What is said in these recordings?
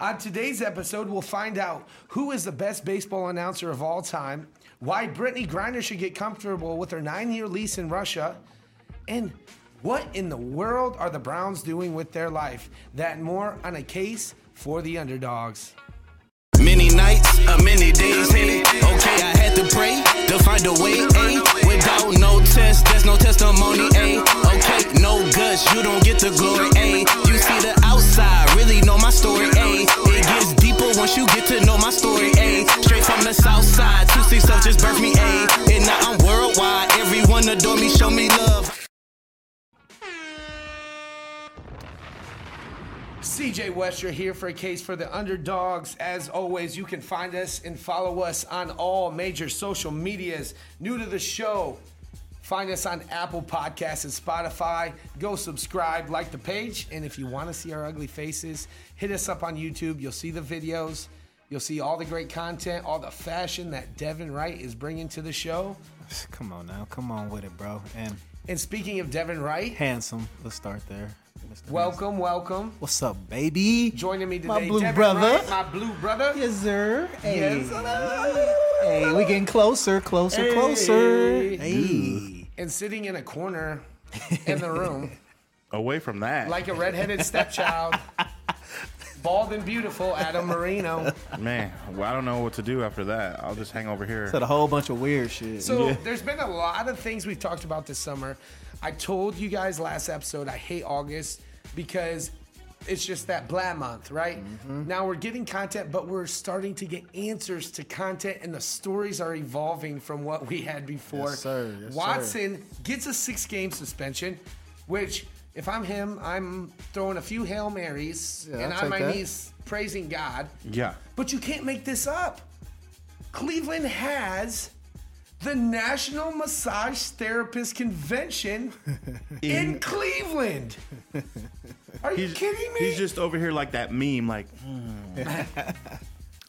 On today's episode, we'll find out who is the best baseball announcer of all time, why Brittney Griner should get comfortable with her nine year lease in Russia, and what in the world are the Browns doing with their life? That more on a case for the underdogs. Many nights, many days, hey. Okay, I had to pray to find a way, hey. Without no test, there's no testimony, hey. Okay, no guts, you don't get the glory, hey. You see the outside, really know my story, hey. It gets deeper once you get to know my story, hey. Straight from the south side, two six of just birthed me, hey. And now I'm worldwide, everyone adore me, show me love. CJ Westra here for a case for the underdogs. As always, you can find us and follow us on all major social medias. New to the show, find us on Apple Podcasts and Spotify. Go subscribe, like the page, and if you want to see our ugly faces, hit us up on YouTube. You'll see the videos. You'll see all the great content, all the fashion that Devin Wright is bringing to the show. Come on now, come on with it, bro. And And speaking of Devin Wright, handsome. Let's start there. Mr. welcome, welcome. What's up, baby? Joining me today, My blue Devin brother. Wright, my blue brother. Yes, sir. Hey. Yes, sir. Hey, we getting closer, closer, Hey. closer. Hey. And sitting in a corner in the room Away from that, like a redheaded stepchild, bald and beautiful Adam Marino. man, well, I don't know what to do after that. I'll just hang over here. Said a whole bunch of weird shit. So there's been a lot of things we've talked about this summer. I told you guys last episode I hate August because it's just that blah month, right? Mm-hmm. Now we're getting content, but we're starting to get answers to content, and the stories are evolving from what we had before. Yes, sir. Yes, sir. Watson gets a six game suspension, which, if I'm him, I'm throwing a few Hail Marys Yeah, and I'll on my that. knees praising God. yeah, But you can't make this up. Cleveland has the National Massage Therapist Convention in, Cleveland. Are you he's kidding me? He's just over here like that meme, like,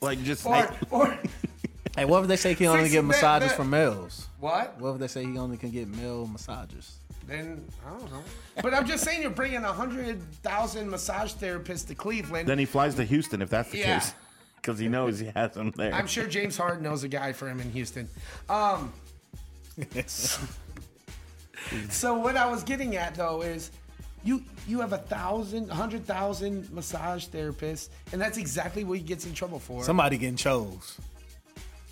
like just or, like, or hey, what if they say he can only Fix get massages that- from males? what? What if they say he only can get male massages? Then I don't know. But I'm just saying, you're bringing hundred thousand massage therapists to Cleveland. then he flies to Houston if that's the Yeah. case, because he knows he has them there. I'm sure James Harden knows a guy for him in Houston. Um, so what I was getting at though is you you have a thousand, a hundred thousand massage therapists, and that's exactly what he gets in trouble for. Somebody getting chose.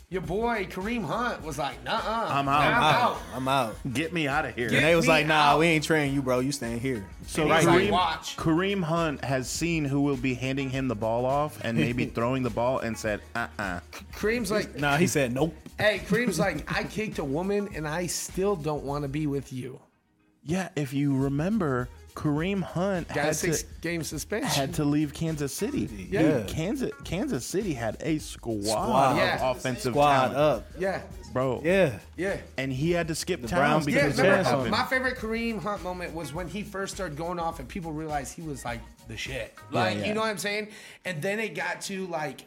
Your boy Kareem Hunt was like, "Nah, I'm out. I'm I'm out." I'm out. Get me out of here. Get And they was me like, nah, out. we ain't training you, bro. You staying here. So Right. he's like, Kareem, "Watch." Kareem Hunt has seen who will be handing him the ball off and maybe throwing the ball and said, uh-uh. Kareem's like, Nah, he said nope. "Hey, Kareem's like, I kicked a woman, and I still don't want to be with you." Yeah, if you remember, Kareem Hunt Got a had six to, game suspension. had to leave Kansas City. Yeah. Dude, Kansas Kansas City had a squad, Squad. Yeah. of offensive Squad talent, up. yeah, bro. Yeah. yeah. and he had to skip town Browns because Yeah, took of a what happened. my favorite Kareem Hunt moment was when he first started going off and people realized he was like the shit. Like, yeah. you know what I'm saying? And then it got to like,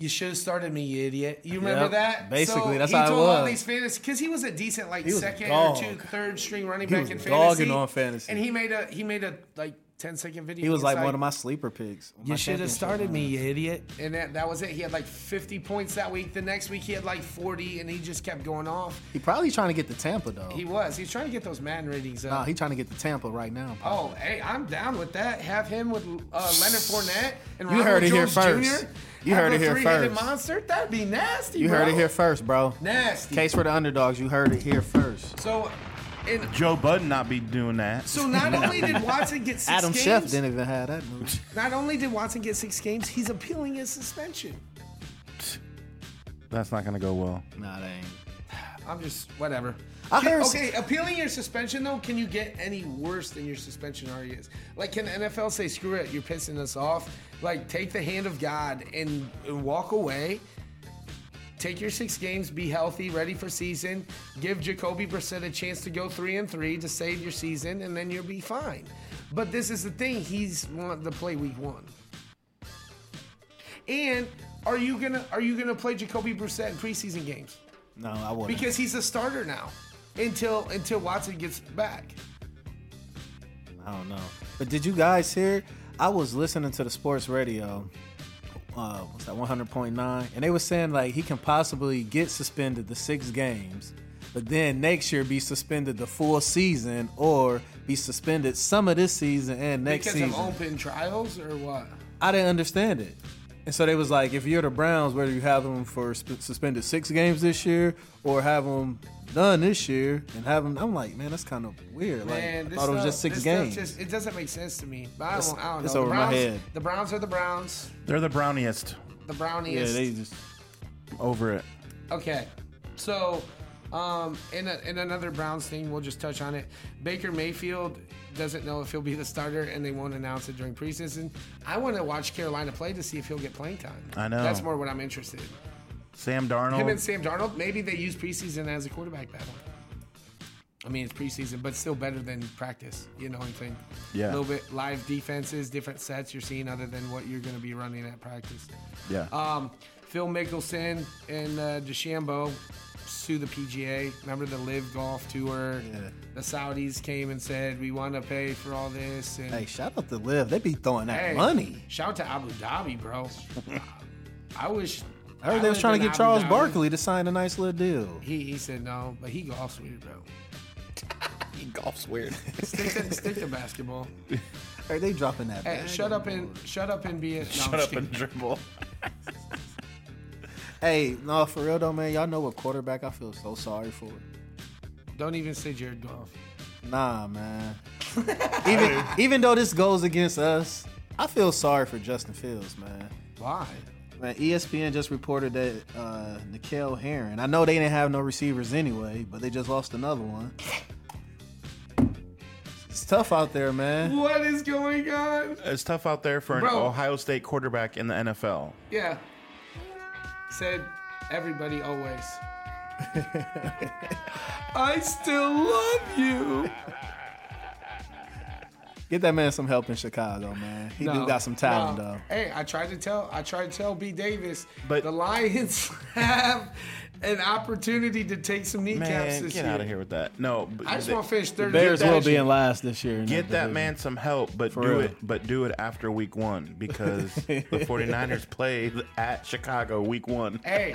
you should have started me, you idiot. You remember Yep. that? Basically, so that's he how it told all these fantasy because he was a decent like was second or two, third string running He back was in dogging fantasy. on fantasy. And he made a he made a like 10 second video. He was like, one of my sleeper picks. you should have started me, you idiot. And that, that was it. He had like 50 points that week. The next week he had like 40, and he just kept going off. He probably trying to get the Tampa though. He was. He's trying to get those man ratings up. nah, he trying to get the Tampa right now. oh, hey, I'm down with that. Have him with uh, Leonard Fournette and You heard it here first. Jr. You heard it here first. monster. That'd be nasty. You bro. heard it here first, bro. Nasty. Case for the underdogs. You heard it here first. So, and Joe Budden not be doing that. so not only did Watson get six Adam games, Chef didn't even have that move. not only did Watson get six games, he's appealing his suspension. That's not gonna go well. nah, that ain't. I'm just whatever. I heard- okay, appealing your suspension though, can you get any worse than your suspension already is? Like, can the NFL say, "Screw it, you're pissing us off"? Like, take the hand of God and, and walk away. Take your six games, be healthy, ready for season. Give Jacoby Brissett a chance to go three and three to save your season, and then you'll be fine. But this is the thing: he's wanting to play week one. And are you gonna are you gonna play Jacoby Brissett in preseason games? No, I wouldn't. because he's a starter now until until Watson gets back. I don't know. But did you guys hear? I was listening to the sports radio. Uh, what's that? One hundred point nine, and they were saying like he can possibly get suspended the six games, but then next year be suspended the full season, or be suspended some of this season and next because season. of open trials or what? I didn't understand it. And so they was like, if you're the Browns, whether you have them for suspended six games this year or have them done this year and have them, I'm like, man, that's kind of weird. Man, like, I thought it was just six games. Just, it doesn't make sense to me. But I It's- don't, I don't it's know. over the my Browns, head. The Browns are the Browns. They're the browniest. The browniest. yeah, they just Over it. Okay, so um, in a, in another Browns thing, we'll just touch on it. Baker Mayfield doesn't know if he'll be the starter, and they won't announce it during preseason. I want to watch Carolina play to see if he'll get playing time. I know. That's more what I'm interested. in. Sam Darnold. Him and Sam Darnold. Maybe they use preseason as a quarterback battle. I mean, it's preseason, but still better than practice. You know what I'm saying? Yeah. A little bit live defenses, different sets you're seeing other than what you're going to be running at practice. yeah. Um, Phil Mickelson and uh, DeChambeau sue the PGA. Remember the LIV Golf Tour? Yeah. The Saudis came and said we want to pay for all this. And hey, shout out to Live. They be throwing that Hey, money. Shout out to Abu Dhabi, bro. I wish. I heard they was trying to get Charles uh, Barkley to sign a nice little deal. He, he said no, but he golfs weird, bro. He Golf's weird. Stick to, stick to basketball. Are they dropping that. Hey, shut up the and shut up and be it. No, Shut just up and dribble. Hey, no, for real though, man. Y'all know what quarterback I feel so sorry for. Don't even say Jared Goff. Nah, man. even even though this goes against us, I feel sorry for Justin Fields, man. Why? Man, ESPN just reported that uh, N'Keal Harry. I know they didn't have no receivers anyway, but they just lost another one. It's tough out there, man. What is going on? It's tough out there for an Bro. Ohio State quarterback in the NFL. Yeah. Said everybody always. I still love you. Get that man some help in Chicago, man. He do got some talent no. though. Hey, I tried to tell I tried to tell B Davis, But- the Lions have an opportunity to take some kneecaps Man, this get year. out of here with that. No, but I just the- want to finish third. Bears get will be in last this year. in Get that division. man some help, but For do real. it but do it after week one because the 49ers play at Chicago week one. Hey,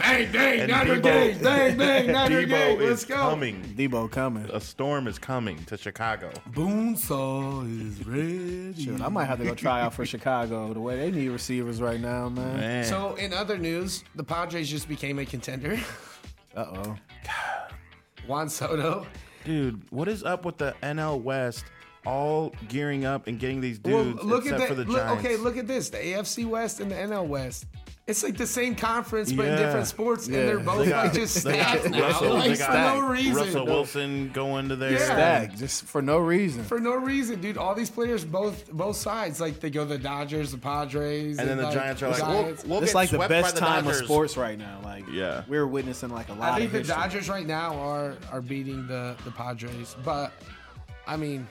bang bang, And Niner Deebo- gang, bang bang, Niner Deebo gang. Let's go. coming. Deebo coming. A storm is coming to Chicago. Boonsaw is ready. Shoot, I might have to go try out for Chicago. The way they need receivers right now, man. Man. So, in other news, the Padres just became a contender. Uh oh. Juan Soto. dude, what is up with the NL West all gearing up and getting these dudes well, look except at for that. the Look, okay, look at this: the AFC West and the NL West. It's like the same conference, but in Yeah. different sports, Yeah. and they're both They got- like just they got stacked now, Russell, like they for got no reason. Russell Wilson going to their Yeah. Stack just for no reason. For no reason, dude. All these players, both both sides, like they go the Dodgers, the Padres, and then the like, Giants are like, we'll, we'll it's get like the swept best by the time Dodgers. of sports right now. Like, Yeah. we're witnessing like a lot I think of the history. Dodgers right now are are beating the the Padres, but I mean,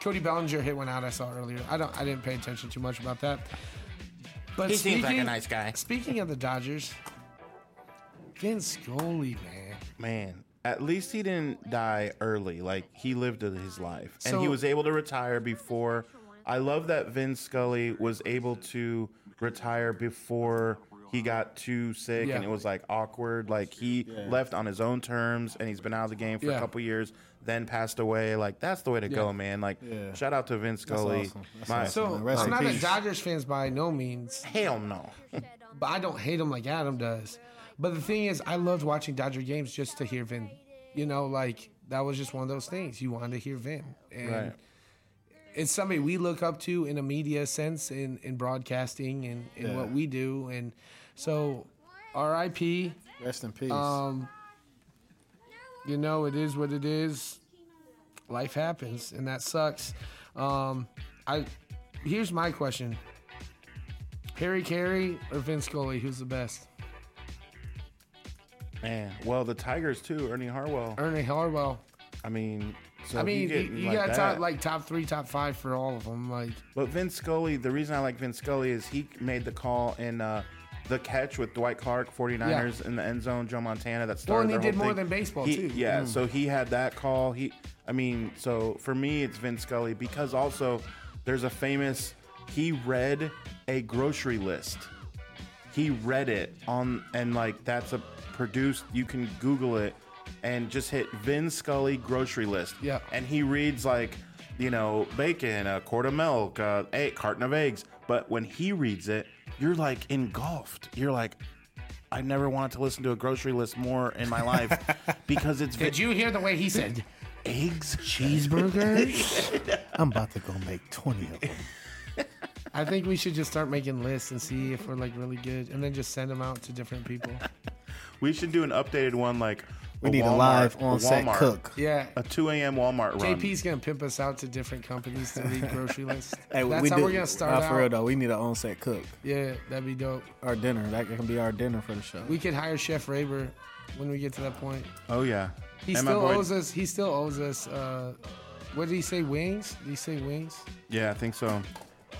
Cody Bellinger hit one out I saw earlier. I don't I didn't pay attention too much about that. But He seems like a speaking- nice guy. Speaking of the Dodgers, Vince Scully, man. Man, at least he didn't die early. Like he lived his life, and he was able to retire before. I love that Vince Scully was able to retire before he got too sick, Yeah. and it was like awkward. Like he left on his own terms, and he's been out of the game for Yeah. a couple years. Then passed away. Like that's the way to Yeah. go, man. Like Yeah. shout out to Vince Scully. awesome. That's My- awesome. So I'm in not a. Dodgers fans by no means, Hell no. but I don't hate him like Adam does. But the thing is, I loved watching Dodger games just to hear Vin. You know, like that was just one of those things. You wanted to hear Vin, and Right. it's somebody we look up to in a media sense, in in broadcasting, and in Yeah. what we do. And so, R.I.P. Rest in peace. Um, you know, it is what it is. Life happens, and that sucks. Um, I here's my question: Harry Caray or Vince Scully? Who's the best? Man, well, the Tigers too. Ernie Harwell. Ernie Harwell. I mean, so I mean, you, you, like got that, top like top three, top five for all of them. Like, But Vince Scully, the reason I like Vince Scully is he made the call in uh, the catch with Dwight Clark, 49ers in the end zone, Joe Montana. That started and he did more thing. than baseball, He- too. Mm. Yeah, so he had that call. He, I mean, so for me, it's Vince Scully because also there's a famous he read a grocery list. He read it on, and like that's a produced. You can Google it and just hit Vin Scully grocery list. Yeah. and he reads like, you know, bacon, a quart of milk, a eight carton of eggs. But when he reads it, you're like engulfed. You're like, I never wanted to listen to a grocery list more in my life because it's Did you hear the way he said eggs, cheeseburgers? I'm about to go make 20 of them. I think we should just start making lists and see if we're like really good, and then just send them out to different people. We should do an updated one like We need a live on-set cook. Yeah. A 2 a.m. Walmart run. JP's gonna pimp us out to different companies to read grocery lists. Hey, That's we how do, we're gonna start nah, out. for real though. We need an on-set cook. Yeah, that'd be dope. Our dinner. That can be our dinner for the show. We could hire Chef Raber when we get to that point. Oh yeah. He And still boy- owes us. He still owes us. Uh, what did he say? Wings? Did he say wings? Yeah, I think so.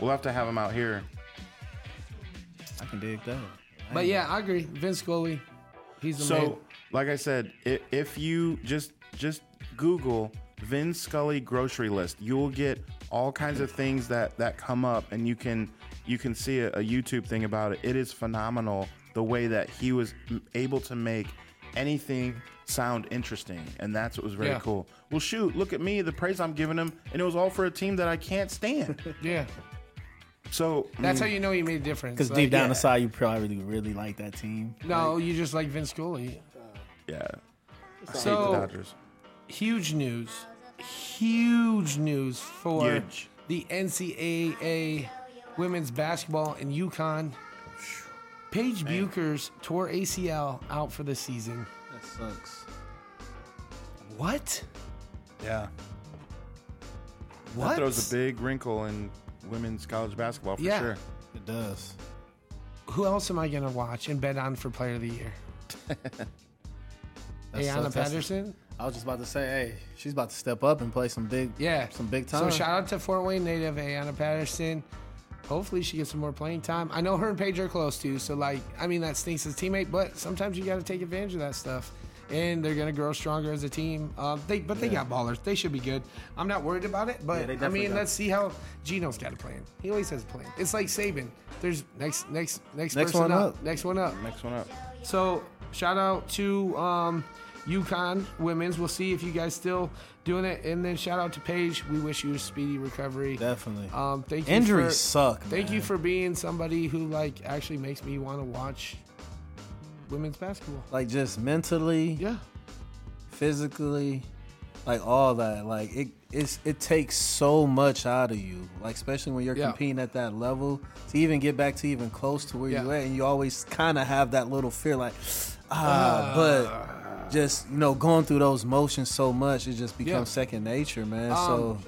We'll have to have him out here. I can dig that. But yeah, I agree. Vince Scully, he's the So, man. like I said, i- if you just just Google Vin Scully grocery list, you will get all kinds of things that that come up, and you can you can see a, a YouTube thing about it. It is phenomenal the way that he was able to make anything sound interesting, and that's what was very Yeah. cool. Well, shoot, look at me, the praise I'm giving him, and it was all for a team that I can't stand. Yeah, So that's how mm. you know you made a difference. Because Like, deep down yeah. inside, you probably really like that team. No, you just like Vince Scully. yeah, I hate So- the Dodgers. Huge news. Huge news for Huge. the NCAA women's basketball in UConn. Paige Bueckers tore ACL out for the season. That sucks. What? Yeah, What? that throws a big wrinkle in women's college basketball for Yeah. sure. It does. Who else am I gonna watch and bet on for Player of the Year? That Ayanna sucks. That's- Patterson. I was just about to say, hey, she's about to step up and play some big, Yeah, some big time. So shout out to Fort Wayne native Ayanna Patterson. Hopefully she gets some more playing time. I know her and Paige are close too, so like I mean that stinks as teammate, but sometimes you got to take advantage of that stuff. And they're gonna grow stronger as a team. Um, they but they got ballers. They should be good. I'm not worried about it, but they I mean got- let's see how Gino's got a plan. He always has a plan. It's like Saban. There's next next next, Next person one up. up. Next one up. Next one up. So shout out to um, UConn women's. We'll see if you guys still doing it, and then shout out to Paige. We wish you a speedy recovery. Definitely. Um, thank you. Injuries for, suck. Thank you for being somebody who like actually makes me want to watch women's basketball. like just mentally, Yeah, physically, like all that. Like it, it's it takes so much out of you. Like especially when you're Yeah. competing at that level to even get back to even close to where Yeah. you at, and you always kind of have that little fear, like ah, but just you know going through those motions so much, it just becomes Yeah. second nature, man. Um, so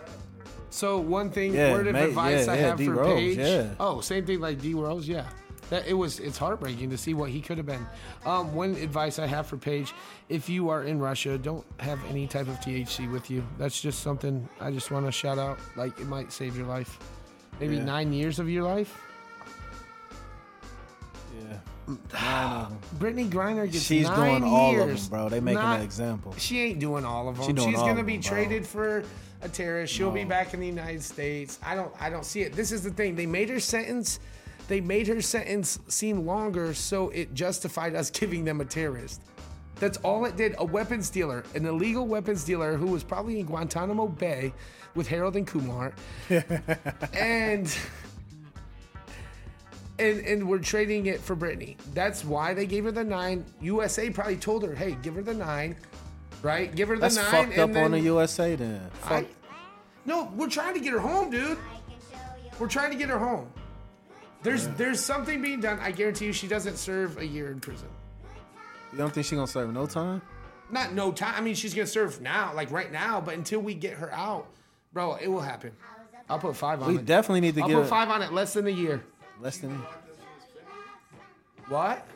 So one thing, Yeah, word of mate, advice I have D for Rose, Paige. Oh, same thing like D Rose. Yeah, that it was. It's heartbreaking to see what he could have been. Um, one advice I have for Paige: if you are in Russia, don't have any type of THC with you. That's just something I just want to shout out. Like it might save your life. Maybe Yeah. nine years of your life. yeah. Brittney Griner gets She's nine doing all of years. them, bro. They making Not- an example. She ain't doing all of them. She She's gonna be them, bro. traded for a terrorist. She'll be back in the United States. I don't. I don't see it. This is the thing. They made her sentence. They made her sentence seem longer, so it justified us giving them a terrorist. That's all it did. A weapons dealer, an illegal weapons dealer who was probably in Guantanamo Bay with Harold and Kumar, and. And, and we're trading it for Brittney. That's why they gave her the nine. USA probably told her, "Hey, give her the nine, right? Give her the That's nine." fucked up and on the USA then. I, no, we're trying to get her home, dude. We're trying to get her home. There's there's something being done. I guarantee you, she doesn't serve a year in prison. You don't think she's gonna serve no time? Not no time. I mean, she's gonna serve now, like right now. But until we get her out, bro, it will happen. I'll put five on it. We it. definitely need to I'll get put her- five on it. Less than a year. less than. What?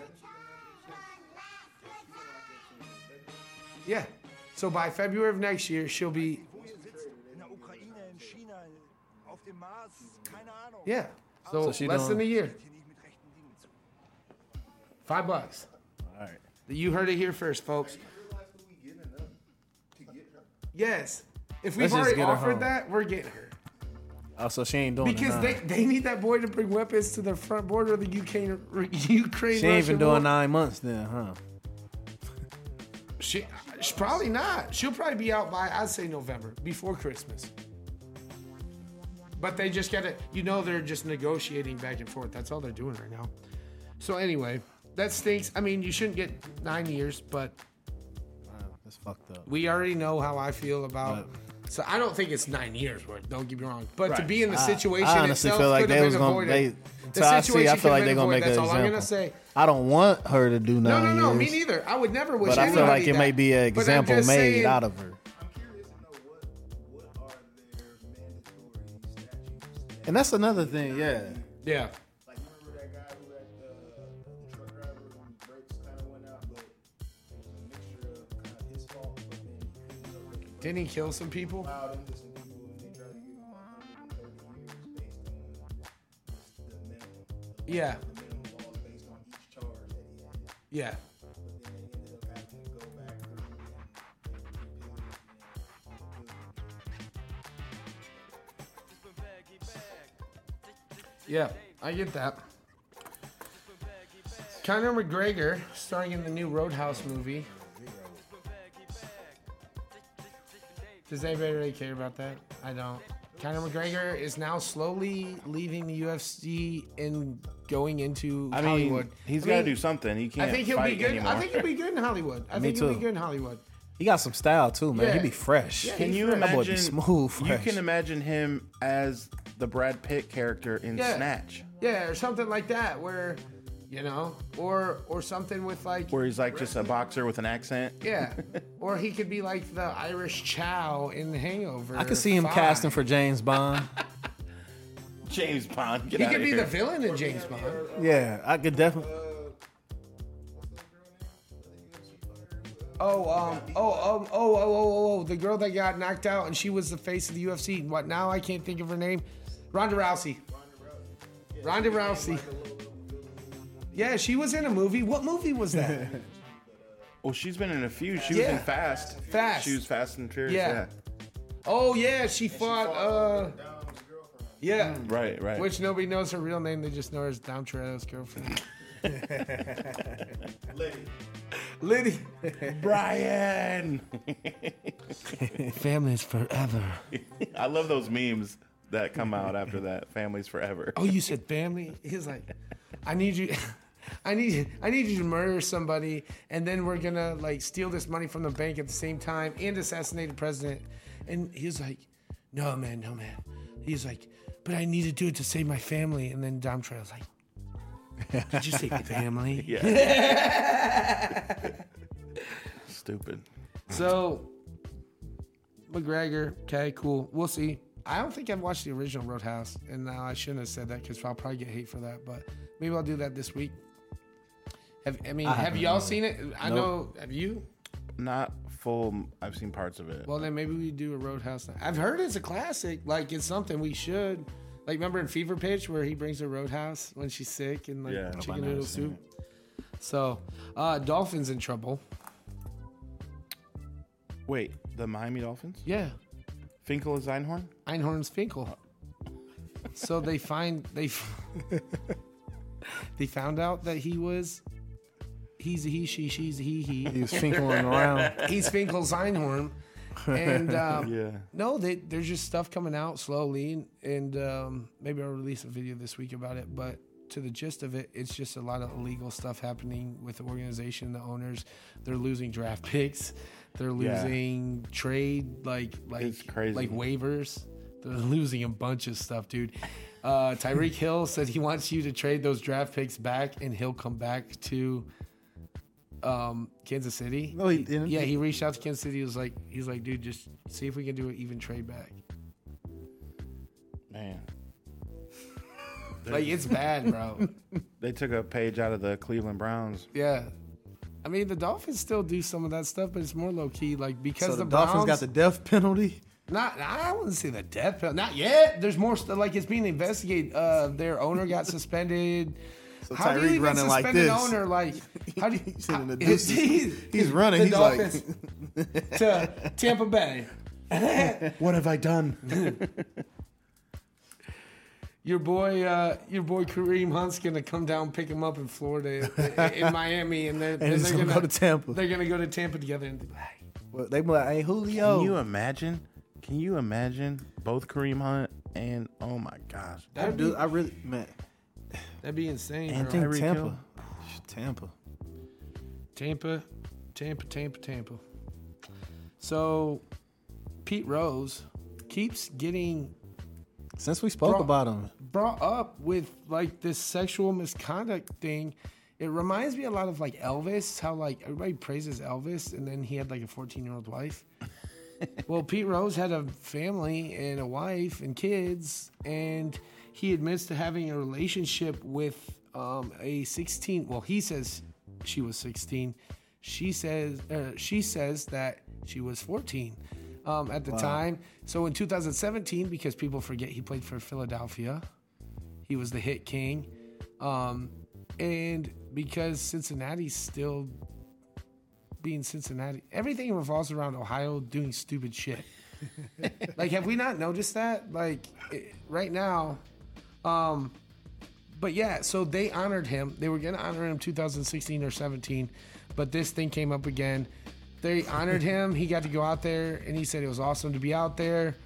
Yeah. So by February of next year, she'll be in der Ukraine, in China, auf dem Mars, keine Ahnung. yeah. So, So she less doing- than a year. Hier nicht mit rechten Dingen zu. Five bucks. All right. You heard it here first, folks. Yes. If we've Let's just already get her offered that, we're getting her. Oh, so she ain't doing Because they, Nine. they need that boy to bring weapons to the front border of the Ukraine. Ukraine She ain't even Russia doing war. nine months then, huh? She, she probably not. She'll probably be out by I'd say November before Christmas. But they just gotta, you know, they're just negotiating back and forth. That's all they're doing right now. So anyway, that stinks. I mean, you shouldn't get nine years, but That's fucked up. we already know how I feel about. so I don't think it's nine years. Worth, don't get me wrong. But to be in the situation I honestly itself feel like could they have was been gonna. avoided. They, The to I see, I feel like they're gonna make an That's all I'm example. gonna say. I don't want her to do nothing. No, nine no, no, me years, neither. I would never wish But I feel like it may be an But I'm example just made saying- out of her. And that's another thing, yeah. Yeah. Like remember that guy who had the, the truck driver when the brakes kind of went out, but it was a mixture of kind of his fault, but then he ended up breaking Didn't he kill some people? out into some people and they tried to give him 130 years based on the minimum. Yeah. The minimum laws based on each charge that he had. Yeah. Yeah, I get that. Conor McGregor starring in the new Roadhouse movie. Does anybody really care about that? I don't. Conor McGregor is now slowly leaving the UFC and going into I mean, Hollywood. he's I got to do something. He can't I think he'll fight be good. anymore. I think he'll be good in Hollywood. I Me think he'll be good in Hollywood. He got some style too, man. Yeah. He be fresh. Yeah, Can you fresh. That boy be imagine? smooth, You can imagine him as the Brad Pitt character in Yeah. Snatch, Yeah, or something like that, where you know, or or something with like where he's like just a boxer with an accent. Yeah. or he could be like the Irish Chow in The Hangover. I could see him Five. casting for James Bond. James Bond. Get He outta could be here. the villain in James Bond. yeah, I could definitely. Oh, um, oh, oh, oh, oh, oh, oh, oh, the girl that got knocked out and she was the face of the UFC. What now? I can't think of her name. Ronda Rousey. Ronda Rousey. Yeah, she was in a movie. What movie was that? Well, she's been in a few. She was in Fast. Fast. She was Fast and Furious. Yeah. Yeah. oh yeah, she fought. Uh, yeah. Right. Right. Which nobody knows her real name. They just know her as Dom Toretto's girlfriend. Letty. Letty. Brian. Family is forever. I love those memes that come out after that. Families forever. Oh, you said family? He's like, I need you. I need I need you to murder somebody, and then we're gonna like steal this money from the bank at the same time and assassinate the president. And he's like, No, man, no, man. He's like, But I need to do it to save my family. And then Dom Trail's like, Did you say family? Yeah. Stupid. So, McGregor, okay, cool. We'll see. I don't think I've watched the original Roadhouse, and now I shouldn't have said that because I'll probably get hate for that. But maybe I'll do that this week. Have I mean, I have y'all seen it? I Nope. know. Have you? Not full. I've seen parts of it. Well, then maybe we do a Roadhouse. I've heard it's a classic. Like it's something we should. Like remember in Fever Pitch where he brings her Roadhouse when she's sick and like Yeah. Nope, chicken I've never noodle seen soup. So, uh, Dolphins in trouble. Wait, the Miami Dolphins? Yeah, Finkle is Einhorn? Einhorn's Finkle. So they find they they found out that he was he's a he she she's a he He he was finking around. he's Finkle's Einhorn and um, Yeah. no they, there's just stuff coming out slowly and um, maybe I'll release a video this week about it but to the gist of it it's just a lot of illegal stuff happening with the organization the owners they're losing draft picks they're Yeah. losing trade like like It's crazy. like waivers they're losing a bunch of stuff dude uh, Tyreek Hill said he wants you to trade those draft picks back and he'll come back to um, Kansas City. No, he didn't. Yeah, he reached out to Kansas City. He was like, he's like, dude, just see if we can do an even trade back. Man. Like it's bad, bro. They took a page out of the Cleveland Browns. yeah. I mean, the Dolphins still do some of that stuff, but it's more low key. Like because So the, the, Dolphins Browns got the death penalty. Not, I wouldn't say the death penalty. Not yet. There's more. St- like it's being investigated. Uh, their owner got suspended. So how do you Tyreek even running like suspend an this. owner? Like how do you? He's in the how- deuces. he's, He's running. the He's like- to Tampa Bay. What have I done? Your boy, uh, your boy Kareem Hunt's gonna come down, pick him up in Florida, in, in Miami, and then And he's gonna go to Tampa. They're gonna go to Tampa together. And Well, they be like, hey Julio. Can you imagine? Can you imagine both Kareem Hunt and oh my gosh, that dude, I really man. that'd be insane. And bro. think Tyreek Tampa. Hill. Tampa. Tampa, Tampa, Tampa, Tampa. So, Pete Rose keeps getting Since we spoke Bro- about him, brought up with like this sexual misconduct thing. It reminds me a lot of like Elvis, how like everybody praises Elvis and then he had like a 14 year old wife. well, Pete Rose had a family and a wife and kids, and he admits to having a relationship with um, a 16. Well, he says she was 16. She says uh, she says that she was 14 um, at the time. So in 2017, because people forget he played for Philadelphia, he was the hit king. Um, and because Cincinnati's still being Cincinnati, everything revolves around Ohio doing stupid shit. like, have we not noticed that? Like, it, right now, um, but yeah, so they honored him. They were gonna honor him 2016 or 17, but this thing came up again. They honored him. He got to go out there, and he said it was awesome to be out there.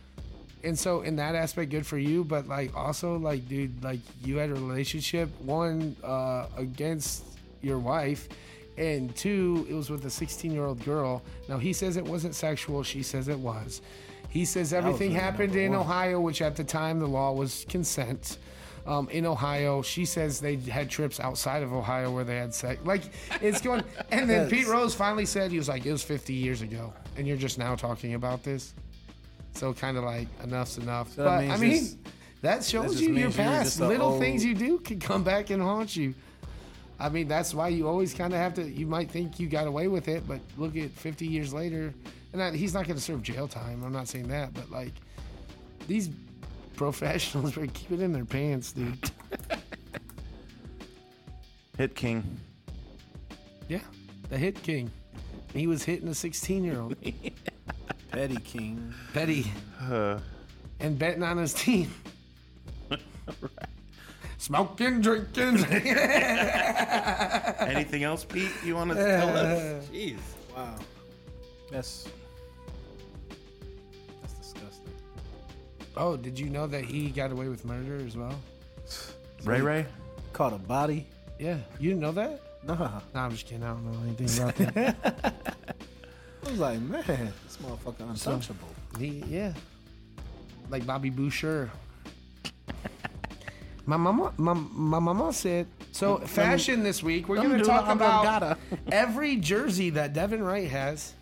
And so, in that aspect, good for you. But like, also, like, dude, like you had a relationship one uh, against your wife, and two, it was with a 16 year old girl. Now he says it wasn't sexual. She says it was. He says everything happened in one. Ohio, which at the time the law was consent. Um, in Ohio, she says they had trips outside of Ohio where they had sex. Like it's going, and then Pete Rose finally said he was like, it was 50 years ago, and you're just now talking about this. So kind of like enough's enough. that but I mean, that shows you your past. Little old- things you do can come back and haunt you. I mean, that's why you always kind of have to. You might think you got away with it, but look at 50 years later, and that, he's not going to serve jail time. I'm not saying that, but like these professionals, better keep it in their pants, dude. Hit King. Yeah, the hit king. He was hitting a 16 year old, Petty King. Petty, Uh, and betting on his team. Smoking, drinking. anything else, Pete? You want to tell us? Jeez. Wow. That's that's disgusting. oh, did you know that he got away with murder as well? Ray Ray. Caught a body. Yeah, you didn't know that? Nah. No, I'm just kidding. I don't know anything about that. Was like, man, this motherfucker untouchable. he, yeah, like Bobby Boucher. My mama, my, my mama said. So fashion this week, we're going to talk about every jersey that Devin Wright has.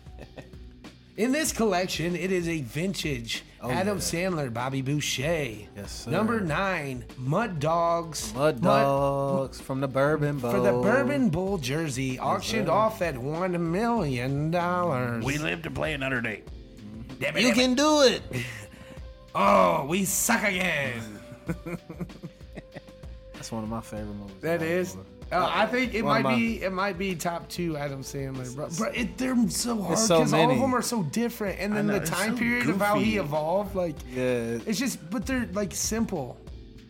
In this collection, it is a vintage Oh, Adam yeah. Sandler, Bobby Boucher. Yes, sir. Number nine, Mud Dogs. Mud dogs from the Bourbon Bowl. for the Bourbon Bowl jersey, auctioned off at one million dollars. We live to play another day. You can do it. Oh, we suck again. That's one of my favorite movies. That is. Uh, I think it One might be it might be top two Adam Sandler, bro. Bro, it, they're so hard so because all of them are so different, and then know, the time so period of how he evolved, like Yeah. it's just. But they're like simple.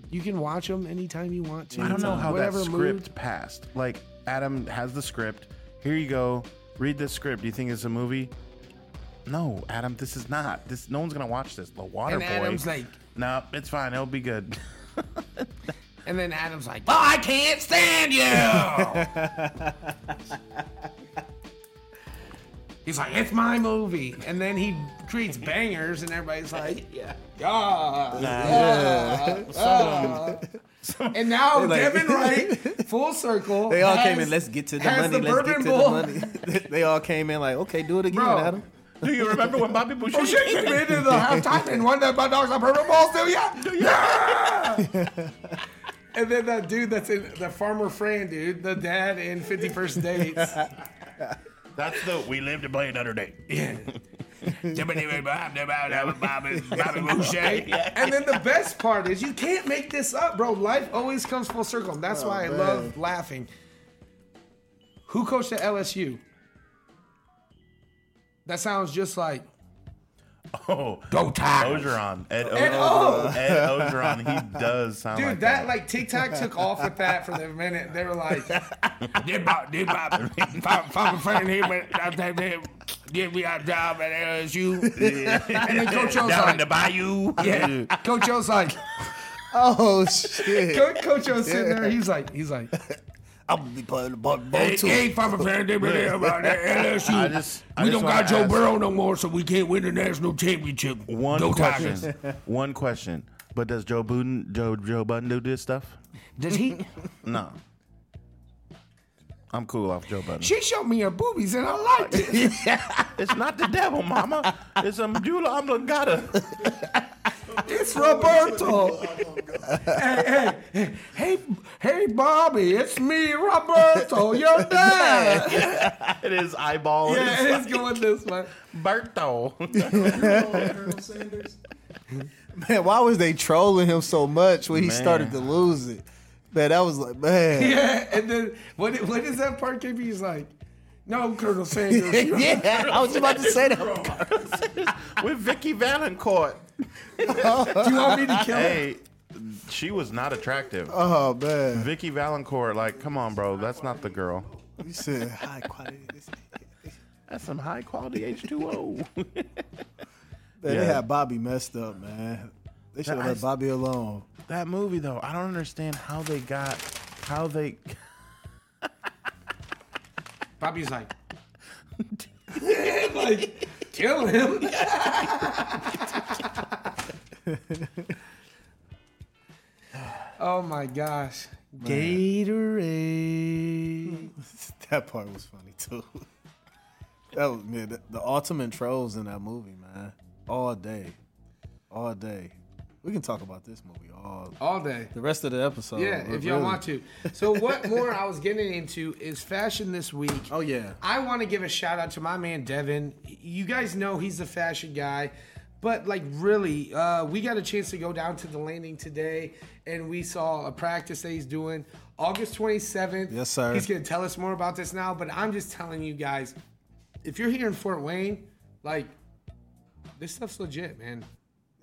You can watch them anytime you want to. I don't know how that whatever script mood. passed. Like Adam has the script. Here you go. Read this script. Do you think it's a movie? No, Adam. This is not. This. No one's gonna watch this. The Water And Boy. Adam's like, no, it's fine. It'll be good. and then Adam's like, "Oh, I can't stand you." He's like, "It's my movie," and then he creates bangers, and everybody's like, "Yeah, yeah." And now like- Devin Wright, full circle. They all has- came in. Let's get to the has money. the Let's get Bourbon to Bowl. the money. they all came in like, okay, do it again, Bro. Adam. Do you remember when Bobby Bush? Oh shit! You been to the halftime and won that my dogs on Bourbon Bowl still? Yeah, yeah. And then that dude that's in the farmer Fran dude, the dad in Fifty First Dates. That's the we live to play another day. Yeah. And then the best part is you can't make this up, bro. Life always comes full circle. And that's oh, why I love laughing. Who coached at LSU? That sounds just like Oh, Go Tigers. Orgeron. Ed, o- Ed O. Ed Orgeron. He does sound Dude, like that like TikTok took off with that for the minute. They were like, "Did about did about five friend here, but I think they did we our job at LSU." And then Coach O's Down like, in the bayou. "Yeah." Coach O's like, Oh shit! Co- Coach O's sitting there. He's like, he's like, I'm gonna be playing the ball, ball "Hey, too. hey, Papa Friend, they been about that LSU. I just- I we just don't got Joe Burrow no more, so we can't win the national championship." One Go question. One question. But does Joe Budden, Joe Joe Budden do this stuff? Does he? No. I'm cool off Joe Budden. She showed me her boobies and I liked it. It's not the devil, Mama. It's a medulla oblongata. It's Roberto. hey, hey, hey, hey, hey, Bobby, it's me, Roberto, your dad. It is eyeball. yeah, It's it's going this way. Berto. Man, why was they trolling him so much when he Man. started to lose it? Man, that was like, man. Yeah, and then what? What is that part? KB He's like, no, Colonel Sanders. yeah, I was about to say that. With Vicki Vallencourt. Do you want me to kill him? Hey, she was not attractive. Oh man, Vicki Vallencourt, like, come on, bro. That's not the girl. you said high quality. That's some high quality H2O. They had Bobby messed up, man. They should have let Bobby alone. that movie, though, I don't understand how they got, how they. Bobby's like, like, kill him. oh my gosh. Gatorade. that part was funny too. That was man, the, the ultimate trolls in that movie, man. All day, all day. We can talk about this movie all All day. the rest of the episode. Yeah, if y'all really. want to. So what more I was getting into is fashion this week. Oh yeah, I want to give a shout out to my man Devin. You guys know he's the fashion guy, but like really, uh, we got a chance to go down to the landing today, and we saw a practice that he's doing August 27th. Yes, sir. He's gonna tell us more about this now, but I'm just telling you guys, if you're here in Fort Wayne, like this stuff's legit, man.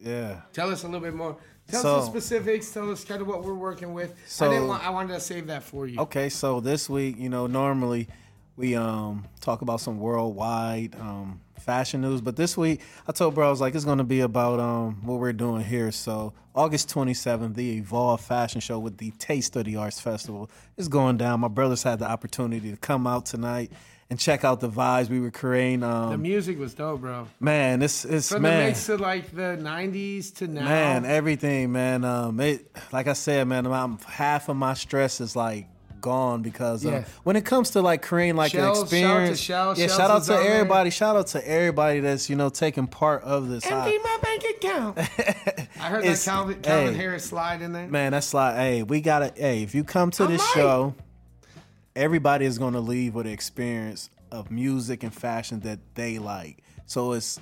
Yeah. Tell us a little bit more. Tell So- us the specifics. Tell us kind of what we're working with. I So- didn't want. I wanted to save that for you. Okay, so this week, you know, normally we um talk about some worldwide um fashion news, but this week I told bro I was like it's going to be about um what we're doing here. So August 27th, the Evolve Fashion Show with the Taste of the Arts Festival is going down. My brothers had the opportunity to come out tonight and check out the vibes we were creating. The Um, music was dope, bro. man, it's it's From man. the mix of like the '90s to now. Man, everything, man. Um, it like I said, man. I'm, half of my stress is like gone because uh, Yeah. when it comes to like creating like Shells, an shout out to experience, yeah. Shells shout out to down there. everybody. Shout out to everybody that's you know taking part of this. empty I- my bank account. I heard that It's- Calvin, Calvin hey. Harris slide in there. man, that's like, hey, we gotta, hey, if you come to I this might. show, everybody is gonna leave with an experience of music and fashion that they like. So it's.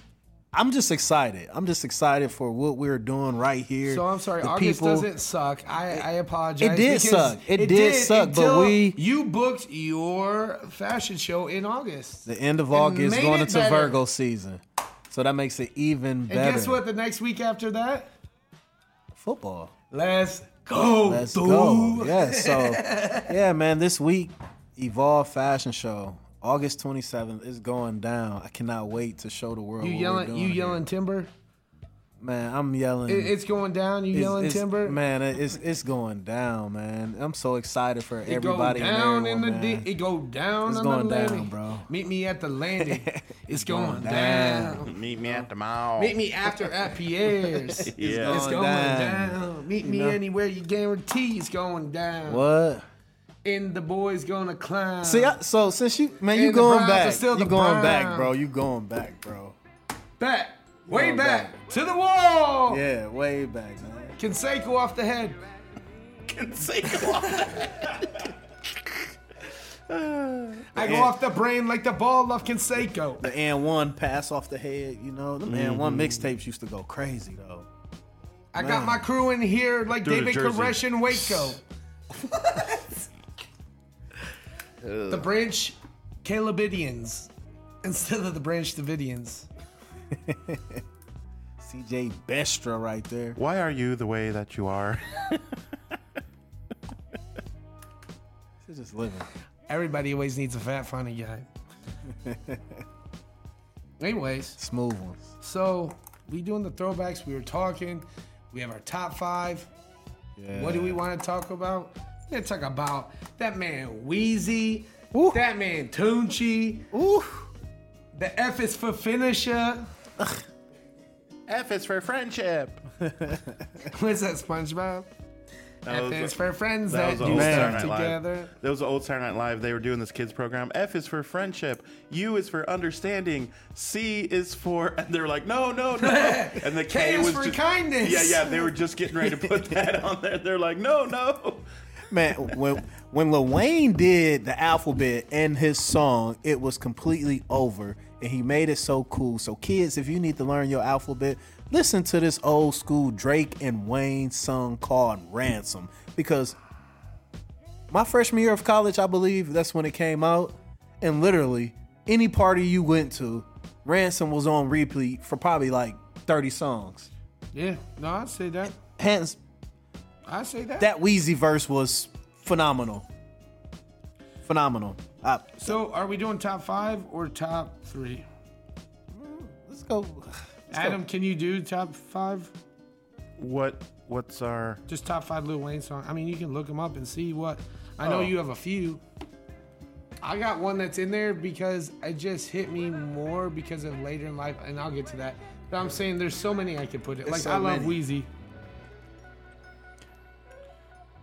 I'm just excited. I'm just excited for what we're doing right here. So I'm sorry, The August people- doesn't suck. I, I apologize. It did suck. It did suck, but we- you booked your fashion show in August. The end of August, going into better. Virgo season. So that makes it even better. And guess what? The next week after that, Football. let's go. Let's dude. go. Yeah. So, yeah, man, this week, Evolve Fashion Show, August 27th, is going down. I cannot wait to show the world. You yelling? doing You here. yelling timber? Man, I'm yelling. It, it's going down. You It's- yelling it's- timber? Man, it's it's going down, man. I'm so excited for It everybody go in down in the Maryland, di- it go down It's on going the down, landing, bro. Meet me at the landing. It's going, going down. down. Meet me at the mall. Meet me after at Pierre's. Yeah. It's going going down. down. Meet me know? anywhere you guarantee it's going down. What? And the boys gonna climb. See, I, so since you, man, you And going back. You the going back, bro. You going back, bro. back, way Going back, back. To the wall. Yeah, way back, man. Conseco off the head. I go off the brain like the ball of Conseco. the and one pass off the head. You know, them and one mm-hmm. mixtapes used to go crazy though. I got my crew in here like Through the David jersey. Koresh in Waco. the Branch Calebidians instead of the Branch Davidians. CJ Bestra right there. Why are you the way that you are? He's just living. Everybody always needs a fat funny guy. Anyways, Smooth ones. so we doing the throwbacks. We were talking. We have our top five. Yeah. What do we want to talk about? We're gonna talk about that man Wheezy, Ooh. that man Tunchi. Ooh. The F is for finisher. F is for friendship. What's that, SpongeBob? That F was- is for friends that that, do old stuff Night together. Live. That was old Saturday Night Live. They were doing this kids program. F is for friendship. U is for understanding. C is for, and they're like, no, no, no. And the K, K is was for just, kindness. Yeah, yeah. They were just getting ready to put that on there. They're like, no, no. Man, when when Lil Wayne did the alphabet and his song, it was completely over, and he made it so cool. So, kids, if you need to learn your alphabet, listen to this old school Drake and Wayne song called "Ransom." Because my freshman year of college, I believe that's when it came out, and literally any party you went to, "Ransom" was on repeat for probably like thirty songs. Yeah, no, I say that. Hands I say that. that Weezy verse was phenomenal. Phenomenal. Uh, So, are we doing top five or top three? let's go. let's Adam, go. can you do top five? What? What's our? Just top five Lil Wayne song. I mean, you can look them up and see what. I know Oh. you have a few. I got one that's in there because it just hit me more because of later in life, and I'll get to that. But I'm saying there's so many I could put it. Like so I love many. Weezy.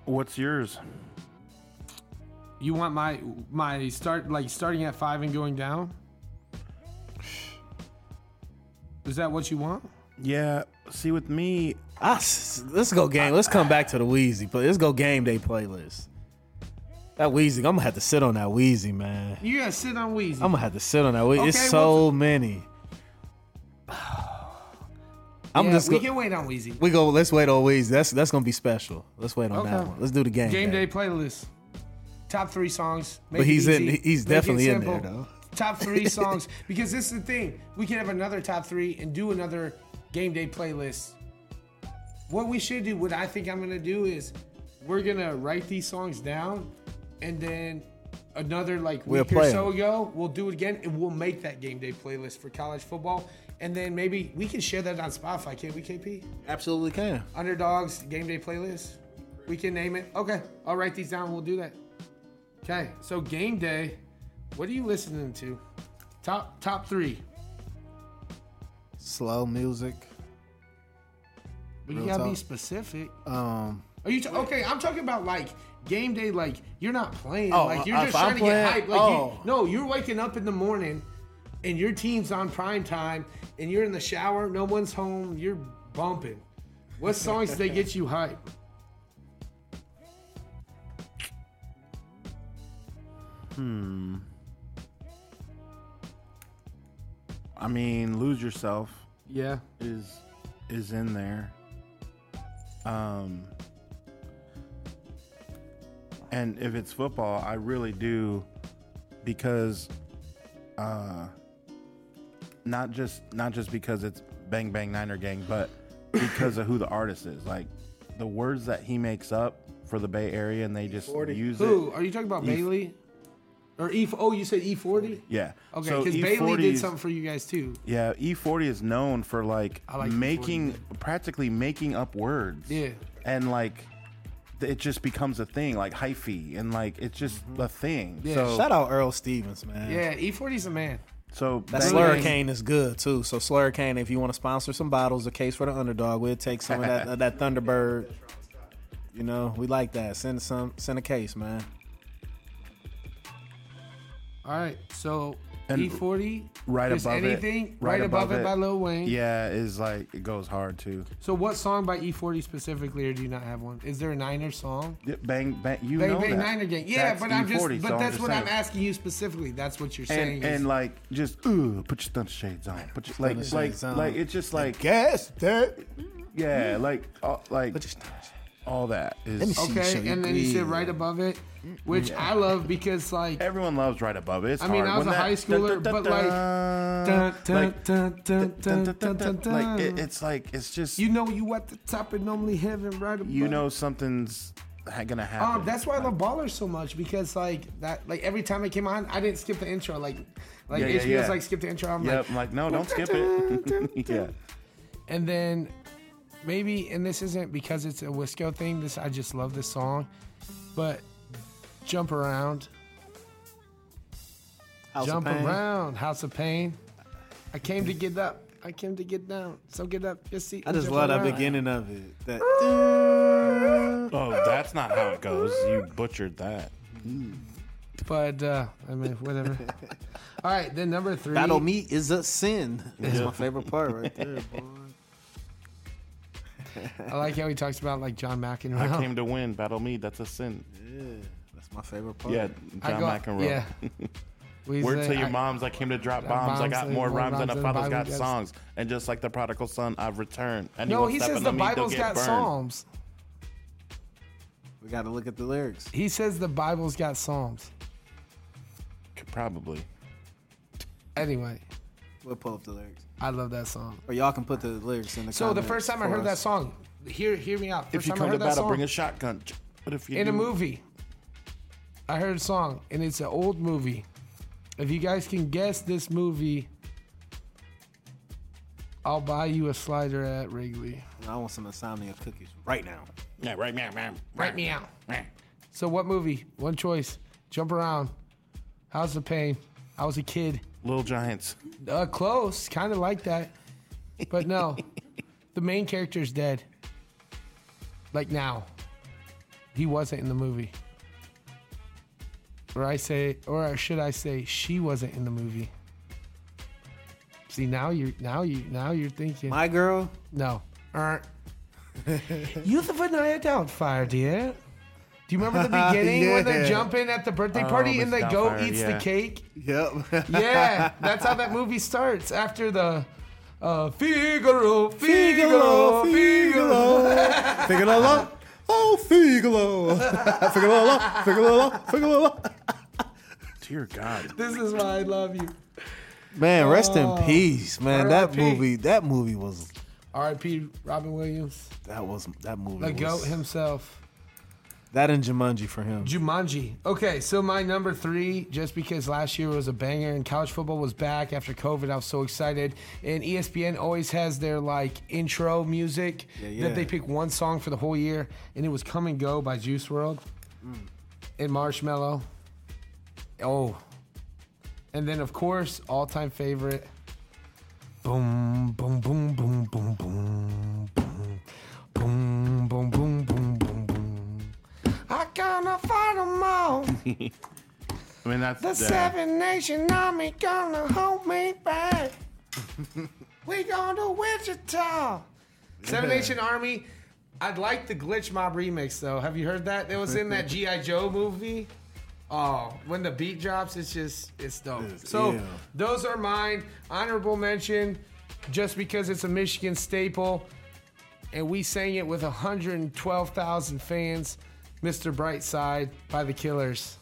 What's yours? You want my my start like starting at five and going down? Is that what you want? Yeah. See, with me, Ah, let's go game. Let's come back to the Weezy. But let's go game day playlist. That Weezy, I'm gonna have to sit on that Weezy, man. You gotta sit on Weezy. I'm gonna have to sit on that. Weezy. it's Okay, so many. I'm yeah, just we go, can wait on Weezy. we go. Let's wait on Wheezy. That's that's gonna be special. Let's wait on that one. Let's do the game. Game day. day playlist. Top three songs. But he's in- he's definitely in there, though. Top three songs because this is the thing. We can have another top three and do another game day playlist. What we should do, what I think I'm gonna do is, we're gonna write these songs down, and then another like We'll week or so ago, we'll do it again, and we'll make that game day playlist for college football, and then maybe we can share that on Spotify, can't we, KP? Absolutely can. Underdogs game day playlist. We can name it. Okay, I'll write these down. We'll do that. Okay, so game day. What are you listening to? Top top three. Slow music. But you gotta be specific. Um, Are you ta- okay? I'm talking about like game day. Like you're not playing. Oh, like you're just if I'm trying to get playing- hyped. Like oh. you, no, you're waking up in the morning, and your team's on prime time, and you're in the shower. No one's home. You're bumping. What songs do they get you hyped? I mean, lose yourself. Yeah. is is in there. Um and if it's football, I really do because uh not just not just because it's bang bang niner gang, but because of who the artist is. Like the words that he makes up for the Bay Area and they just use it. Who are you talking about? Bailey or E? Oh, you said E forty. Yeah. Okay, So because Bailey E40 did is- something for you guys too. Yeah, E40 is known for like, I like E making practically making up words. Yeah. And like th- it just becomes a thing, like hyphy, and like it's just mm-hmm. a thing. Yeah. So, shout out Earl Stevens, man. Yeah, E 40s a man. so That bang- Sluricane is good too. So Sluricane, if you want to sponsor some bottles, a case for the underdog, we'll take some of that that Thunderbird. You know, we like that. Send some, send a case, man. All right, so And E 40 right just above anything it, right, above, it, by Lil Wayne. Yeah, is like it goes hard too. So what song by E 40 specifically, or do you not have one? Is there a Niner song? Yeah, Bang bang, you Bang know Bang that. Niner Gang. Yeah, That's but I'm just, E40, but so I'm that's just what I'm asking you specifically. That's what you're saying. And, is- and like just ooh, put your thunder shades on. Put your, like like shades like it's just like Guess that. yeah, like uh, like Put your- all that Let me is. see. Okay, show and then you sit right above it, which I love because like Everyone loves right above it. It's I mean, hard. I was When a high schooler, but, like, dun, dun, like, it, it's like it's just you know you at the top and normally heaven right above. you know something's gonna happen. Um, that's why I love Ballers so much because like that, like every time it came on, I didn't skip the intro. Like, like Yeah, yeah, HBO's yeah. like skip the intro. I'm Yep, like, I'm like no, don't skip it. yeah, and then maybe, and this isn't because it's a Wisco thing. This I just love this song, but jump around, House of jump Pain. around, House of Pain. I came to get up. I came to get down. So get up, your see. I just love that around. beginning of it. That Oh, that's not how it goes. You butchered that. But uh, I mean, whatever. All right, then number three. battle me is a sin. That's my favorite part right there, boy. I like how he talks about like John McEnroe. I came to win. Battle me. That's a sin. Yeah, that's my favorite part. Yeah, John go- McEnroe. Yeah. We Word say- to your I- moms, I came to drop bombs. I got more more rhymes than rhymes a than father's got does. songs. And just like the prodigal son, I've returned. No, Anyone he says stepping the on me, they'll get got burned. Psalms. we got to look at the lyrics. He says the Bible's got Psalms. Probably. Anyway, We'll pull up the lyrics, I love that song. or y'all can put the lyrics in the. Comments. So the first time I for heard that song, hear hear me out. First If you time come I to heard that battle, song bring a shotgun. But if you in a movie, I heard a song and it's an old movie. If you guys can guess this movie, I'll buy you a slider at Wrigley. I want some insomnia cookies right now. Yeah, right, man, man. Right me out. So what movie? One choice. Jump around. How's the pain? I was a kid. Little Giants. Uh, close, kind of like that, but no. the main character's dead. Like now, he wasn't in the movie. Or I say, or should I say, she wasn't in the movie. See now you're now you now you're thinking My girl. no. Uh, Youth of Anaya Doubtfire, dear. Do you remember the beginning when they jump in at the birthday party and Miss the goat Doubtfire, eats yeah. the cake? Yep. Yeah, that's how that movie starts after the uh, Figaro, Figaro, Figaro. Figaro. Oh, Figaro. Figaro. Figaro. Figaro. Dear God. This is why I love you. Man, rest Oh. in peace, man. That R.I.P.. movie, that movie was, R.I.P. Robin Williams, that was, that movie the was, goat himself. That and Jumanji for him. Jumanji. Okay, so my number three, just because last year was a banger and college football was back after COVID, I was so excited. And E ESPN always has their like intro music yeah. that they pick one song for the whole year, and it was "Come and Go" by Juice WRLD and Marshmello. Oh, and then of course, all-time favorite. Boom, boom, boom, boom, boom, boom, boom, boom, boom, boom. I gonna fight 'em all. I mean, that's The uh, Seven Nation Army gonna hold me back. we going to Wichita. Seven Nation Army. I'd like the Glitch Mob remix though. Have you heard that? It was in that GI Joe movie. Oh, when the beat drops, it's just it's dope. So yeah. those are mine. Honorable mention, just because it's a Michigan staple, and we sang it with 112,000 fans. Mr. Brightside by the Killers.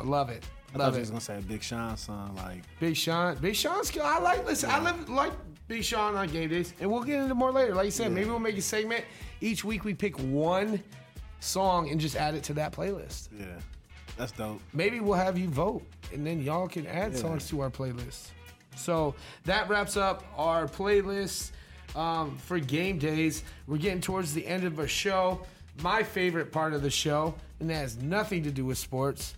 I love it. I thought Love you it. was gonna say a Big Sean song, like Big Sean. Big Sean's. I like listen. I live, like Big Sean on game days, and we'll get into more later. Like you said, maybe we'll make a segment each week. We pick one song and just add it to that playlist. yeah, that's dope. Maybe we'll have you vote, and then y'all can add songs to our playlist. So that wraps up our playlist um, for game days. We're getting towards the end of our show. My favorite part of the show, and that has nothing to do with sports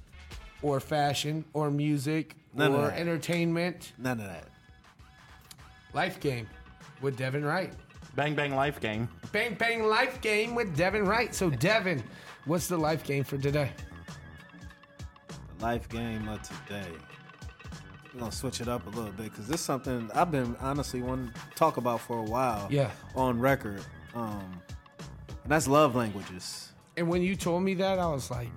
or fashion or music None or entertainment. None of that. Life game with Devin Wright. Bang Bang Life game. Bang Bang Life game with Devin Wright. So, Devin, what's the life game for today? The life game of today. We're gonna switch it up a little bit because this is something I've been honestly wanting to talk about for a while. Yeah. On record. Um, and that's love languages. And when you told me that, I was like,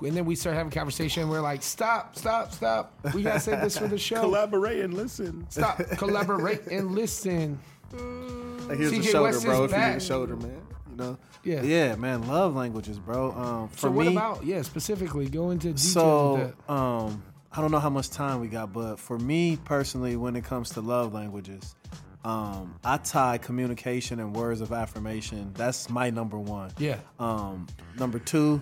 and then we started having a conversation. And we're like, stop, stop, stop. We gotta save this for the show. Collaborate and listen. Stop, collaborate, and listen. Like, here's the shoulder, West bro. is If you need a shoulder, man. You know. Yeah. yeah, man. Love languages, bro. Um, for So what me, about yeah, specifically go into detail so with that. um, I don't know how much time we got, but for me personally, when it comes to love languages, um, I tie communication and words of affirmation. That's my number one. Yeah. Um, number two,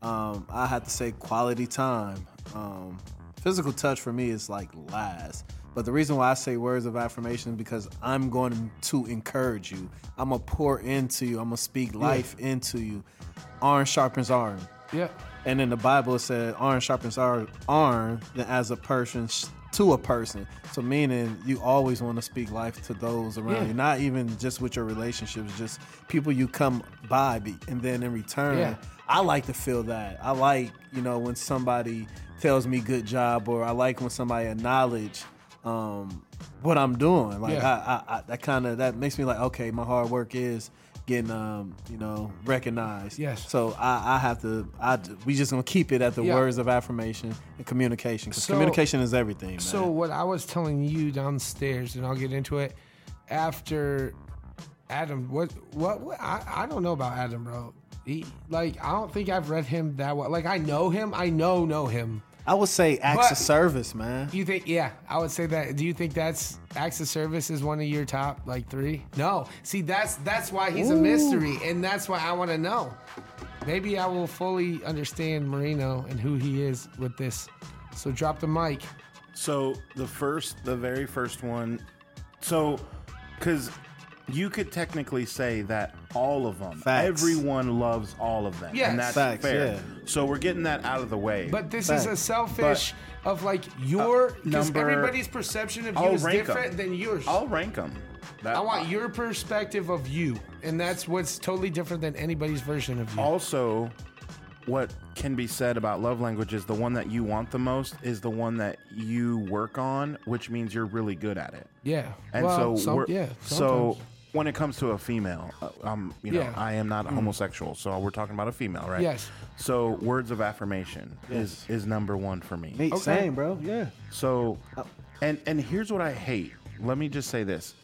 um, I have to say quality time. Um, physical touch for me is like last. But the reason why I say words of affirmation is because I'm going to encourage you. I'm gonna pour into you. I'm gonna speak life into you. Iron sharpens iron. Yeah. And in the Bible, it said, "Iron sharpens iron, than as a person to a person." So, meaning you always want to speak life to those around Yeah. you, not even just with your relationships, just people you come by, be- and then in return, Yeah. I like to feel that. I like, you know, when somebody tells me "good job," or I like when somebody acknowledge um, what I'm doing. Like, Yeah. I, I, I that kind of that makes me like, okay, my hard work is getting, um, you know, recognized. Yes. So I, I have to. I we just gonna keep it at the Yeah. words of affirmation and communication because So- communication is everything. Man. So what I was telling you downstairs, and I'll get into it after Adam. What what, what I, I don't know about Adam, bro. He like I don't think I've read him that well. Like I know him, I know know him. I would say acts But- of service, man. You think? Yeah, I would say that. Do you think that's acts of service is one of your top like three? No. See, that's that's why he's a mystery, and that's why I want to know. Maybe I will fully understand Marino and who he is with this. So drop the mic. So the first, the very first one, so because you could technically say that all of them, Facts. everyone loves all of them, Yes. and that's Facts, fair. yeah. So we're getting that out of the way. But this is a Facts. selfish of like uh, your because number- everybody's perception of you I'll is rank 'em. different than yours. I'll rank them. I want your perspective of you, and that's what's totally different than anybody's version of you. Also, what can be said about love languages, the one that you want the most is the one that you work on, which means you're really good at it. yeah. And well, so, some- we're, yeah. so sometimes. When it comes to a female, uh, um, you know, Yeah. Mm. I am not homosexual, so we're talking about a female, right? Yes. So words of affirmation is is number one for me. Me, Okay. Same, bro. Yeah. So, and and here's what I hate. Let me just say this: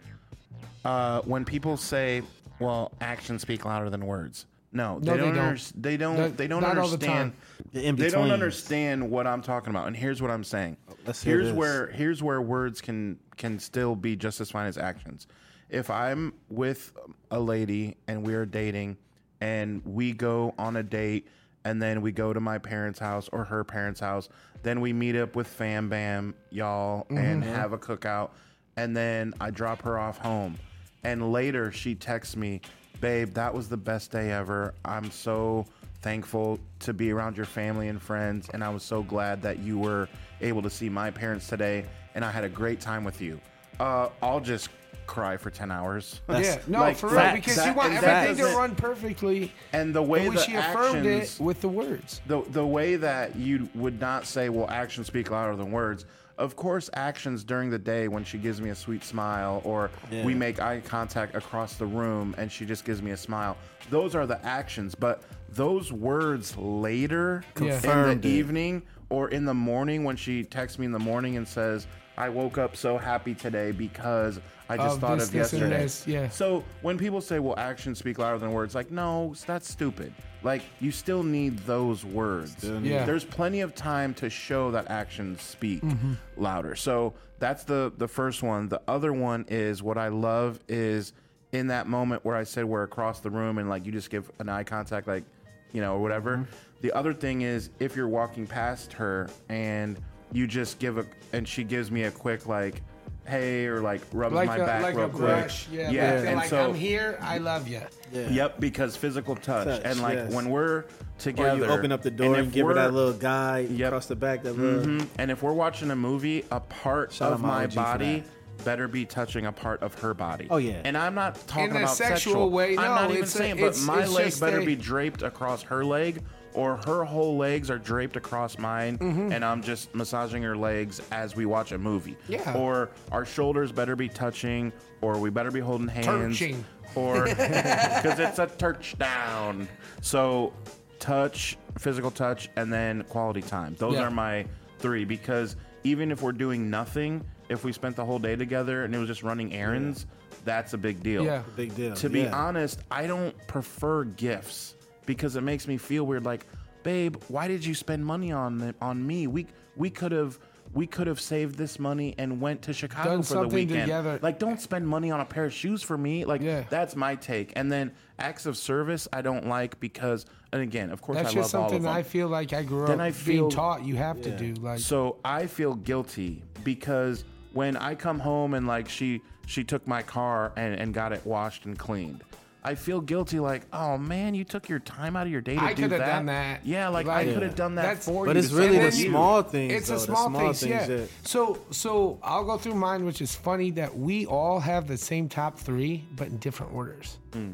uh, when people say, "Well, actions speak louder than words," no, they No, they don't. don't. unders- They don't. Not- they don't not all the understand. The They don't betweens. understand what I'm talking about. And here's what I'm saying. let's hear here's this. where here's where words can can still be just as fine as actions. If I'm with a lady and we are dating, and we go on a date, and then we go to my parents' house or her parents' house, then we meet up with Fam Bam, y'all, and mm-hmm. have a cookout, and then I drop her off home, and later she texts me, "Babe, that was the best day ever. I'm so." thankful to be around your family and friends and i was so glad that you were able to see my parents today and i had a great time with you uh, i'll just cry for 10 hours yeah, no, like, for real, facts. because That- you want and that everything to doesn't- run perfectly. and the way And the she affirmed actions it with the words. the the way that you would not say, well, actions speak louder than words. Of course, actions during the day when she gives me a sweet smile, or we make eye contact across the room and she just gives me a smile. Those are the actions, but those words later in Confirmed the it. evening or in the morning when she texts me in the morning and says, "I woke up so happy today because I just Of thought this, of this, yesterday." this, yeah. So when people say, "Well, actions speak louder than words," like, no, that's stupid. Like, you still need those words. Yeah. There's plenty of time to show that actions speak Mm-hmm. louder. So that's the the first one. The other one is what I love is in that moment where I said we're across the room and like you just give an eye contact, like you know, or whatever. Mm-hmm. The other thing is if you're walking past her and you just give a and she gives me a quick like hey or like rubs Like my a, back like real a quick brush. Yeah. yeah Like, and like so I'm here, I love you. Yeah. Yep, because physical touch, Touch, and like yes. when we're Or together, you open up the door and, if give her that little guy Yep. across the back. That little. Mhm. And if we're watching a movie, a part Shout of my my OG body better be touching a part of her body. Oh, yeah. And I'm not talking In a about sexual way, I'm no, not even it's a- saying, but my leg better a- be draped across her leg, or her whole legs are draped across mine, Mm-hmm. and I'm just massaging her legs as we watch a movie. Yeah. Or our shoulders better be touching, or we better be holding hands. Touching. Or because it's a touchdown. So touch, physical touch, and then quality time. Those Yeah. are my three because even if we're doing nothing, if we spent the whole day together and it was just running errands, that's a big deal. Yeah. Big deal. To be yeah. honest, I don't prefer gifts because it makes me feel weird. Like, babe, why did you spend money on the, on me? We we could have we could have saved this money and went to Chicago Done for the weekend. together. Like, don't spend money on a pair of shoes for me. Like, Yeah. that's my take. And then acts of service, I don't like because, and again, of course, That's I just love all of something them. I feel like I grew Then up I feel- being taught you have to do. Like, So I feel guilty because when I come home and like she she took my car and, and got it washed and cleaned. I feel guilty, like, oh man, you took your time out of your day to I do coulda that. done that. Yeah, like, Like, I could have done that that's- for you. But it's to really save the you. small things. It's though, the the small, small things, things yeah. that- So, so I'll go through mine, which is funny that we all have the same top three, but in different orders. Hmm.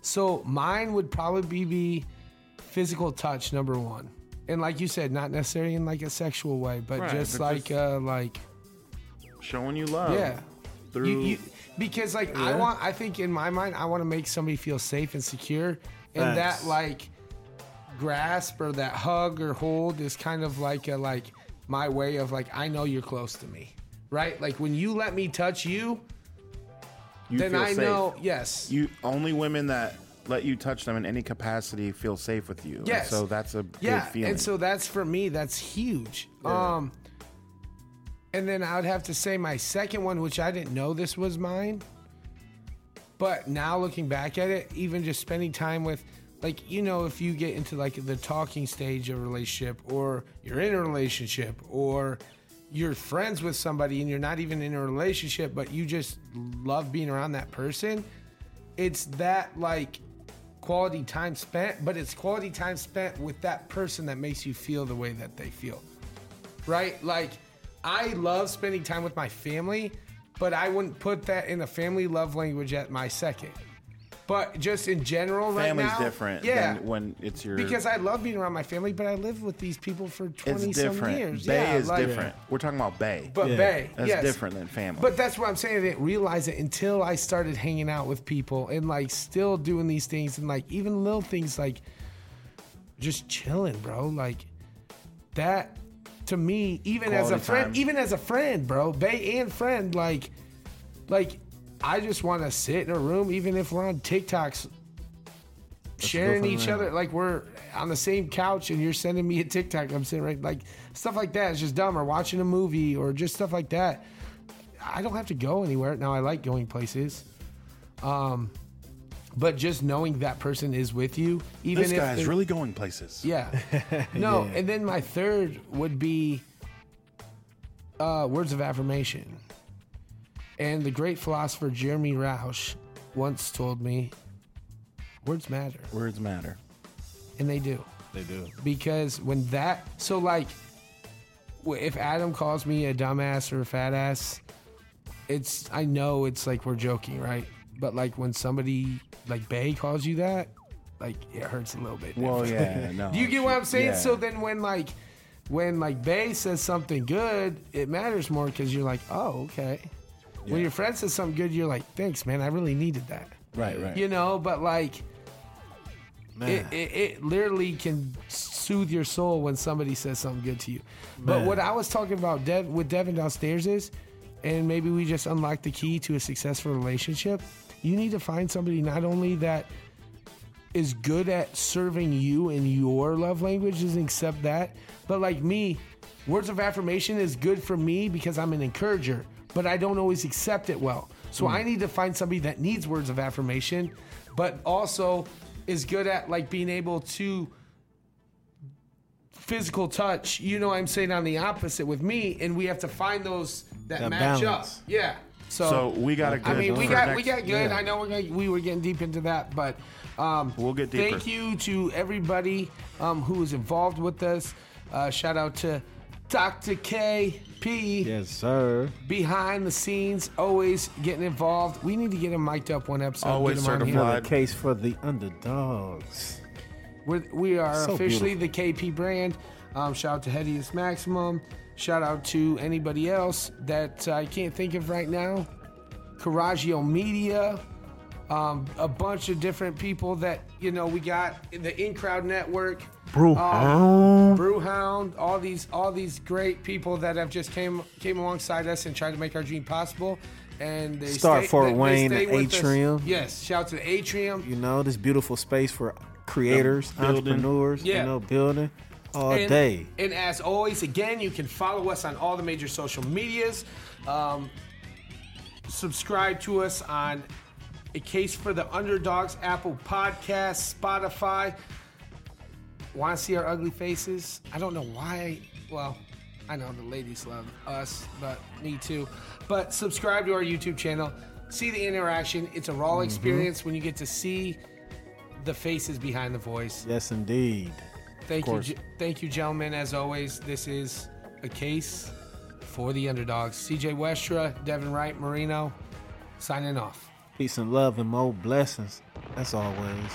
So mine would probably be physical touch, number one, and like you said, not necessarily in like a sexual way, but Right, just but like, just- uh, like, showing you love. yeah. Through You, you, because like I want, I think in my mind, I want to make somebody feel safe and secure, and that like grasp or that hug or hold is kind of like a like my way of like I know you're close to me, right? Like when you let me touch you, you then I safe. know. Yes, You only women that let you touch them in any capacity feel safe with you. And Yes. so that's a yeah, good feeling. and so that's for me. That's huge. Um, and then I would have to say my second one, which I didn't know this was mine, but now looking back at it, even just spending time with, like you know, if you get into like the talking stage of a relationship, or you're in a relationship, or you're friends with somebody and you're not even in a relationship, but you just love being around that person, it's that like quality time spent, but it's quality time spent with that person that makes you feel the way that they feel. Right? Like, I love spending time with my family, but I wouldn't put that in a family love language at my second. But just in general, right Family's now, different Yeah. than when it's your because I love being around my family, but I live with these people for twenty it's some different. years. Bay yeah, is like- different. We're talking about Bay. But Yeah. Bay, That's yes. different than family. But that's what I'm saying. I didn't realize it until I started hanging out with people and like still doing these things and like even little things like just chilling, bro. Like that to me, even as a friend, time. even as a friend, bro, Bay and friend, like, like I just want to sit in a room, even if we're on TikToks, sharing each there. other, like we're on the same couch and you're sending me a TikTok. I'm sitting right, like stuff like that. It's just dumb. Or watching a movie or just stuff like that. I don't have to go anywhere. Now I like going places. Um, but just knowing that person is with you, even if this if guy's really going places. yeah. No, Yeah. and then my third would be uh, words of affirmation. And the great philosopher Jeremy Rausch once told me, words matter, Words matter. and they do. They do. Because when that, so like, if Adam calls me a dumbass or a fat ass, it's I know it's like we're joking, right? But like when somebody like Bay calls you that, like it hurts a little bit. Well, yeah, no. Do you get what I'm saying? Yeah. So then when like when like Bay says something good, it matters more because you're like, oh, okay. When your friend says something good, you're like, thanks, man. I really needed that. Right, right. You know, but like it, it, it literally can soothe your soul when somebody says something good to you. But what I was talking about Dev, with Devin downstairs is, and maybe we just unlocked the key to a successful relationship. You need to find somebody not only that is good at serving you in your love languages and accept that, but like me, words of affirmation is good for me because I'm an encourager, but I don't always accept it well. So hmm. I need to find somebody that needs words of affirmation, but also is good at like being able to physical touch. You know, what I'm saying on the opposite with me, and we have to find those that, That match balance. up. Yeah. So, So we got a good. I mean, we got next- we got good. yeah. I know we're gonna, we were getting deep into that, but um, We'll get deeper. Thank you to everybody um, who was involved with us. Uh, shout out to Dr. KP Yes, sir. behind the scenes, always getting involved. We need to get him mic'd up one episode. Always get him on here. certified. The case for the underdogs. We're, we are So officially the KP brand. Um, shout out to Headiest Maximum. Shout out to anybody else that I can't think of right now. Coraggio Media. Um, a bunch of different people that, you know, we got in the In Crowd Network. Brewhound. Brewhound, all these all these great people that have just came came alongside us and tried to make our dream possible. And they Start stay, Fort they- they Wayne stay with us. Atrium. Yes, shout out to the Atrium. You know, this beautiful space for creators, building. entrepreneurs. Yeah. You know, building all and, day. And as always, again, you can follow us on all the major social medias. Um, subscribe to us on A Case for the Underdogs, Apple Podcasts, Spotify. Want to see our ugly faces? I don't know why. Well, I know the ladies love us, but me too. But subscribe to our YouTube channel. See the interaction. It's a raw Mm-hmm. experience when you get to see the faces behind the voice. Yes, indeed. Thank you, thank you, gentlemen. As always, this is a case for the underdogs. CJ Westra, Devin Wright, Marino, signing off. Peace and love and more blessings. As always.